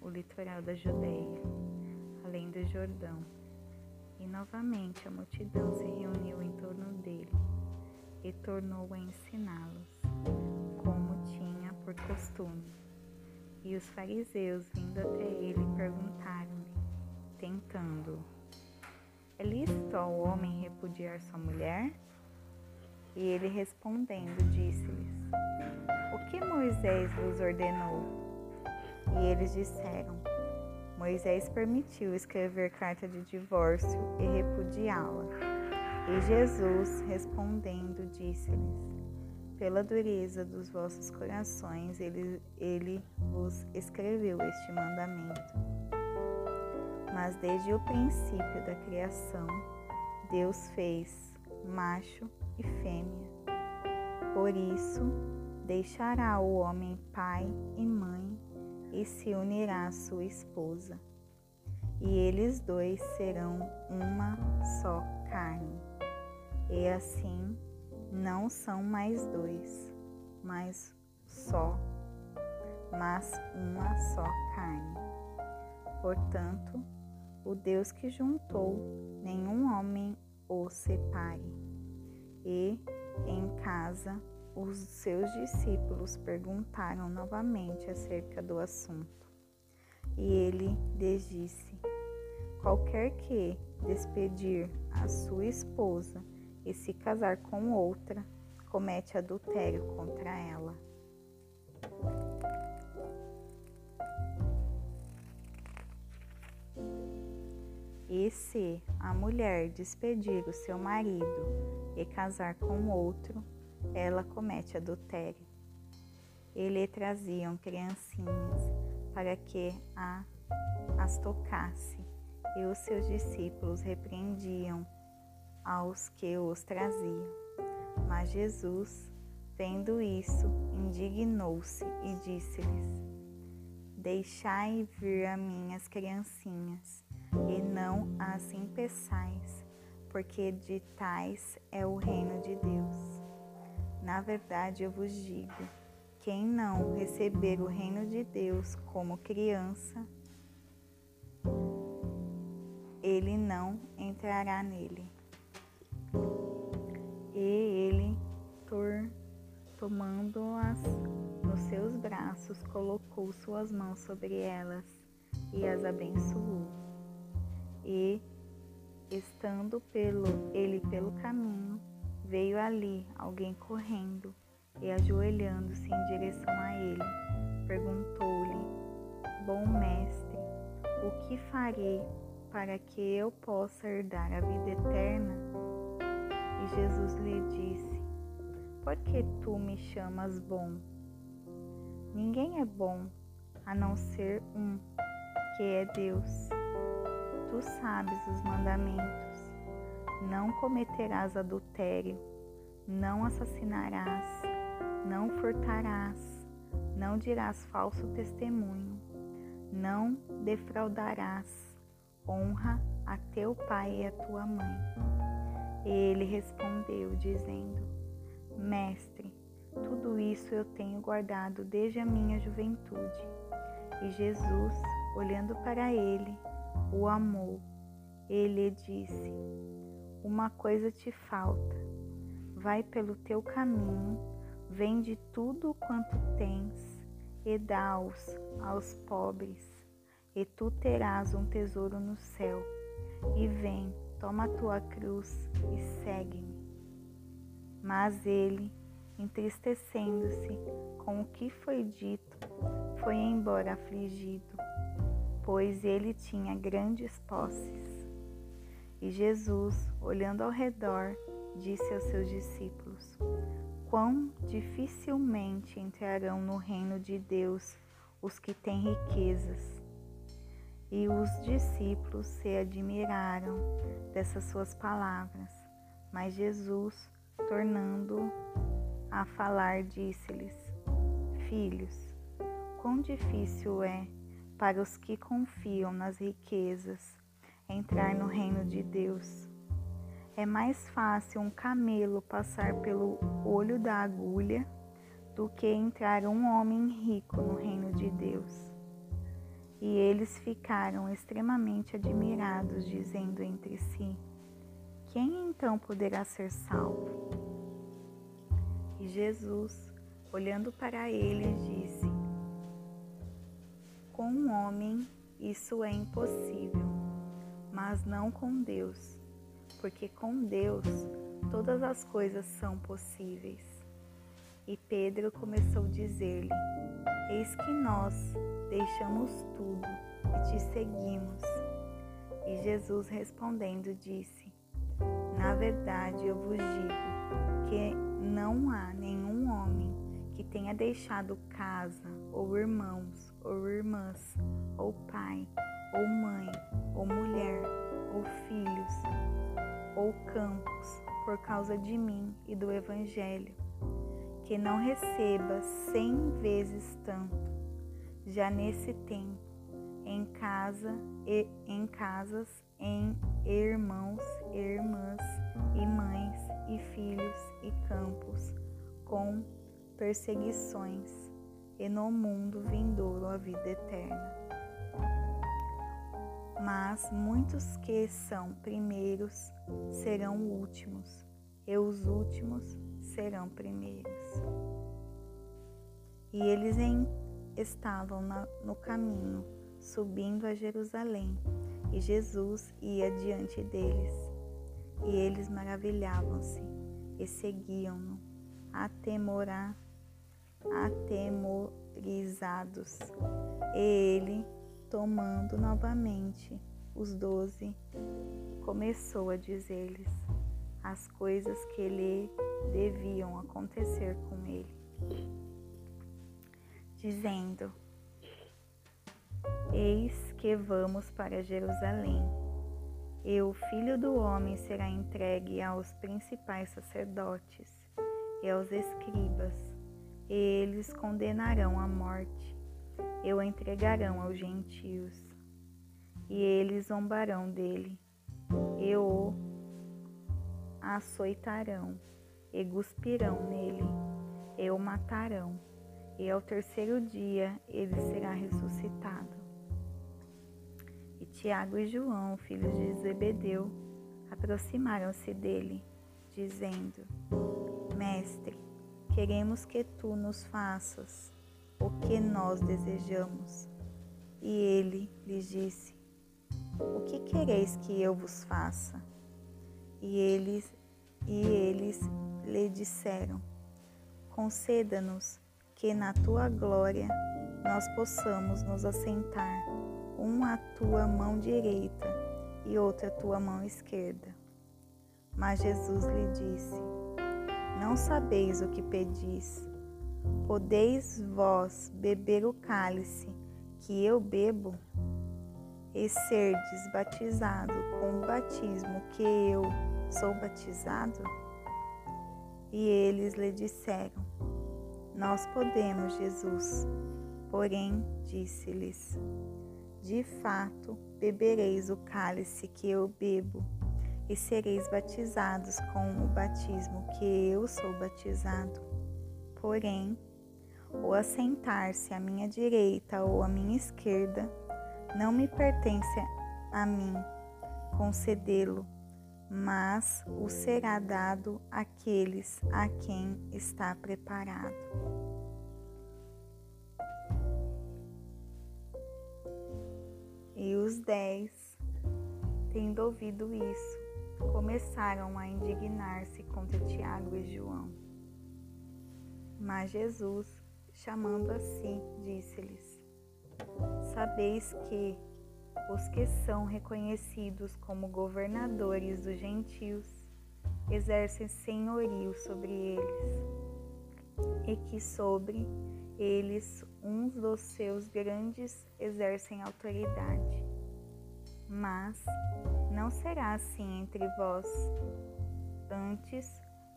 o litoral da Judéia, além do Jordão. E novamente a multidão se reuniu em torno dele e tornou a ensiná-los, como tinha por costume. E os fariseus, vindo até ele, perguntaram-lhe, tentando: É lícito ao homem repudiar sua mulher? E ele respondendo, disse-lhes: O que Moisés vos ordenou? E eles disseram: Moisés permitiu escrever carta de divórcio e repudiá-la. E Jesus, respondendo, disse-lhes: Pela dureza dos vossos corações, ele, ele vos escreveu este mandamento. Mas desde o princípio da criação, Deus fez macho e fêmea. Por isso, deixará o homem pai e mãe e se unirá à sua esposa, e eles dois serão uma só carne. E assim não são mais dois, mas só, mas uma só carne. Portanto, o Deus que juntou, nenhum homem o separe. E em casa os seus discípulos perguntaram novamente acerca do assunto. E ele lhes disse: Qualquer que despedir a sua esposa e se casar com outra, comete adultério contra ela. E se a mulher despedir o seu marido e casar com outro, ela comete adultério. E lhe traziam criancinhas para que a, as tocasse, e os seus discípulos repreendiam aos que os traziam. Mas Jesus, vendo isso, indignou-se e disse-lhes: Deixai vir a minhas criancinhas, e não as impeçais, porque de tais é o reino de Deus. Na verdade, eu vos digo: quem não receber o reino de Deus como criança, ele não entrará nele. E ele, tomando-as nos seus braços, colocou suas mãos sobre elas e as abençoou. E, estando pelo, ele pelo caminho, Veio ali alguém correndo e, ajoelhando-se em direção a ele, perguntou-lhe: Bom mestre, o que farei para que eu possa herdar a vida eterna? E Jesus lhe disse: Por que tu me chamas bom? Ninguém é bom a não ser um, que é Deus. Tu sabes os mandamentos não cometerás adultério, não assassinarás, não furtarás, não dirás falso testemunho, não defraudarás, honra a teu pai e a tua mãe. Ele respondeu, dizendo: Mestre, tudo isso eu tenho guardado desde a minha juventude. E Jesus, olhando para ele, o amou. Ele disse: uma coisa te falta. Vai pelo teu caminho, vende tudo quanto tens e dá-os aos pobres, e tu terás um tesouro no céu. E vem, toma a tua cruz e segue-me. Mas ele, entristecendo-se com o que foi dito, foi embora afligido, pois ele tinha grandes posses. E Jesus, olhando ao redor, disse aos seus discípulos: Quão dificilmente entrarão no reino de Deus os que têm riquezas. E os discípulos se admiraram dessas suas palavras. Mas Jesus, tornando a falar, disse-lhes: Filhos, quão difícil é para os que confiam nas riquezas entrar no reino de Deus. É mais fácil um camelo passar pelo olho da agulha do que entrar um homem rico no reino de Deus. E eles ficaram extremamente admirados, dizendo entre si: Quem então poderá ser salvo? E Jesus, olhando para eles, disse: Com um homem isso é impossível, mas não com Deus, porque com Deus todas as coisas são possíveis. E Pedro começou a dizer-lhe: Eis que nós deixamos tudo e te seguimos. E Jesus respondendo disse: Na verdade eu vos digo que não há nenhum homem que tenha deixado casa, ou irmãos, ou irmãs, ou pai, ou mãe, ou mulher, ou campos, por causa de mim e do Evangelho, que não receba cem vezes tanto, já nesse tempo, em casa e em casas, em irmãos, irmãs, e mães, e filhos, e campos, com perseguições, e no mundo vindouro a vida eterna. Mas muitos que são primeiros serão últimos, e os últimos serão primeiros. E eles em, estavam na, no caminho, subindo a Jerusalém, e Jesus ia diante deles. E eles maravilhavam-se e seguiam-no, atemorizados. E ele, tomando novamente os doze, começou a dizer-lhes: as coisas que lhe deviam acontecer com ele, dizendo: Eis que vamos para Jerusalém, e o filho do homem será entregue aos principais sacerdotes e aos escribas, e eles condenarão à morte, e o entregarão aos gentios, e eles zombarão dele, e o açoitarão, e cuspirão nele, e o matarão, e ao terceiro dia ele será ressuscitado. E Tiago e João, filhos de Zebedeu, aproximaram-se dele, dizendo: Mestre, queremos que tu nos faças o que nós desejamos. E ele lhes disse: O que quereis que eu vos faça? E eles, e eles lhe disseram: Conceda-nos que na tua glória nós possamos nos assentar, um à tua mão direita e outro à tua mão esquerda. Mas Jesus lhe disse: Não sabeis o que pedis. Podeis vós beber o cálice que eu bebo? E serdes batizado com o batismo que eu sou batizado? E eles lhe disseram: Nós podemos, Jesus. Porém, disse-lhes: De fato, bebereis o cálice que eu bebo, e sereis batizados com o batismo que eu sou batizado. Porém, o assentar-se à minha direita ou à minha esquerda não me pertence a mim concedê-lo mas o será dado àqueles a quem está preparado. E os dez, tendo ouvido isso, começaram a indignar-se contra Tiago e João. Mas Jesus, chamando a si, disse-lhes: Sabeis que os que são reconhecidos como governadores dos gentios exercem senhorio sobre eles, e que sobre eles uns dos seus grandes exercem autoridade. Mas não será assim entre vós. Antes,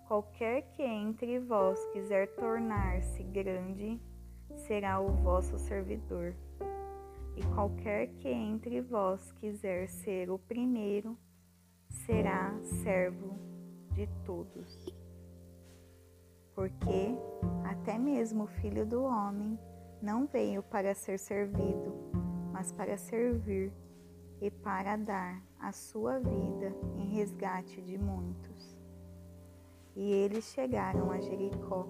qualquer que entre vós quiser tornar-se grande, será o vosso servidor e qualquer que entre vós quiser ser o primeiro, será servo de todos. Porque até mesmo o filho do homem não veio para ser servido, mas para servir e para dar a sua vida em resgate de muitos. E eles chegaram a Jericó,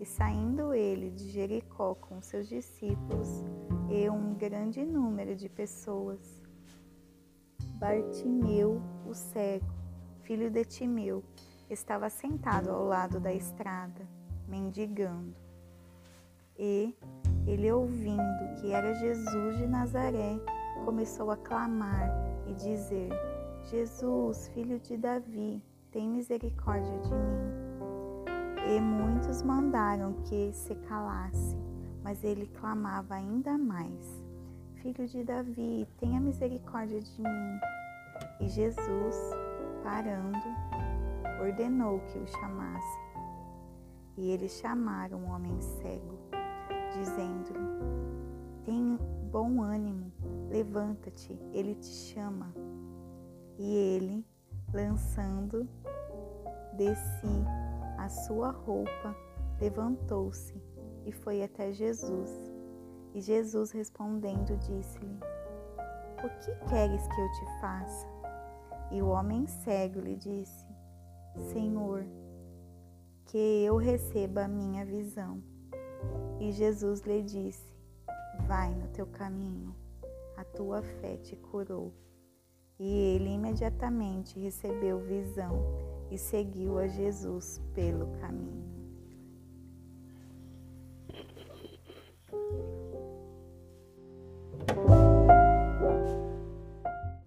e saindo ele de Jericó com seus discípulos e um grande número de pessoas, Bartimeu, o cego, filho de Timeu, estava sentado ao lado da estrada, mendigando. E ele, ouvindo que era Jesus de Nazaré, começou a clamar e dizer: Jesus, filho de Davi, tem misericórdia de mim. E muitos mandaram que se calasse, mas ele clamava ainda mais: Filho de Davi, tenha misericórdia de mim. E Jesus, parando, ordenou que o chamasse. E eles chamaram o homem cego, dizendo-lhe: Tem bom ânimo, levanta-te, ele te chama. E ele, lançando de si a sua roupa, levantou-se e foi até Jesus. E Jesus respondendo disse-lhe: O que queres que eu te faça? E o homem cego lhe disse: Senhor, que eu receba a minha visão. E Jesus lhe disse: Vai no teu caminho, a tua fé te curou. E ele imediatamente recebeu visão e seguiu a Jesus pelo caminho.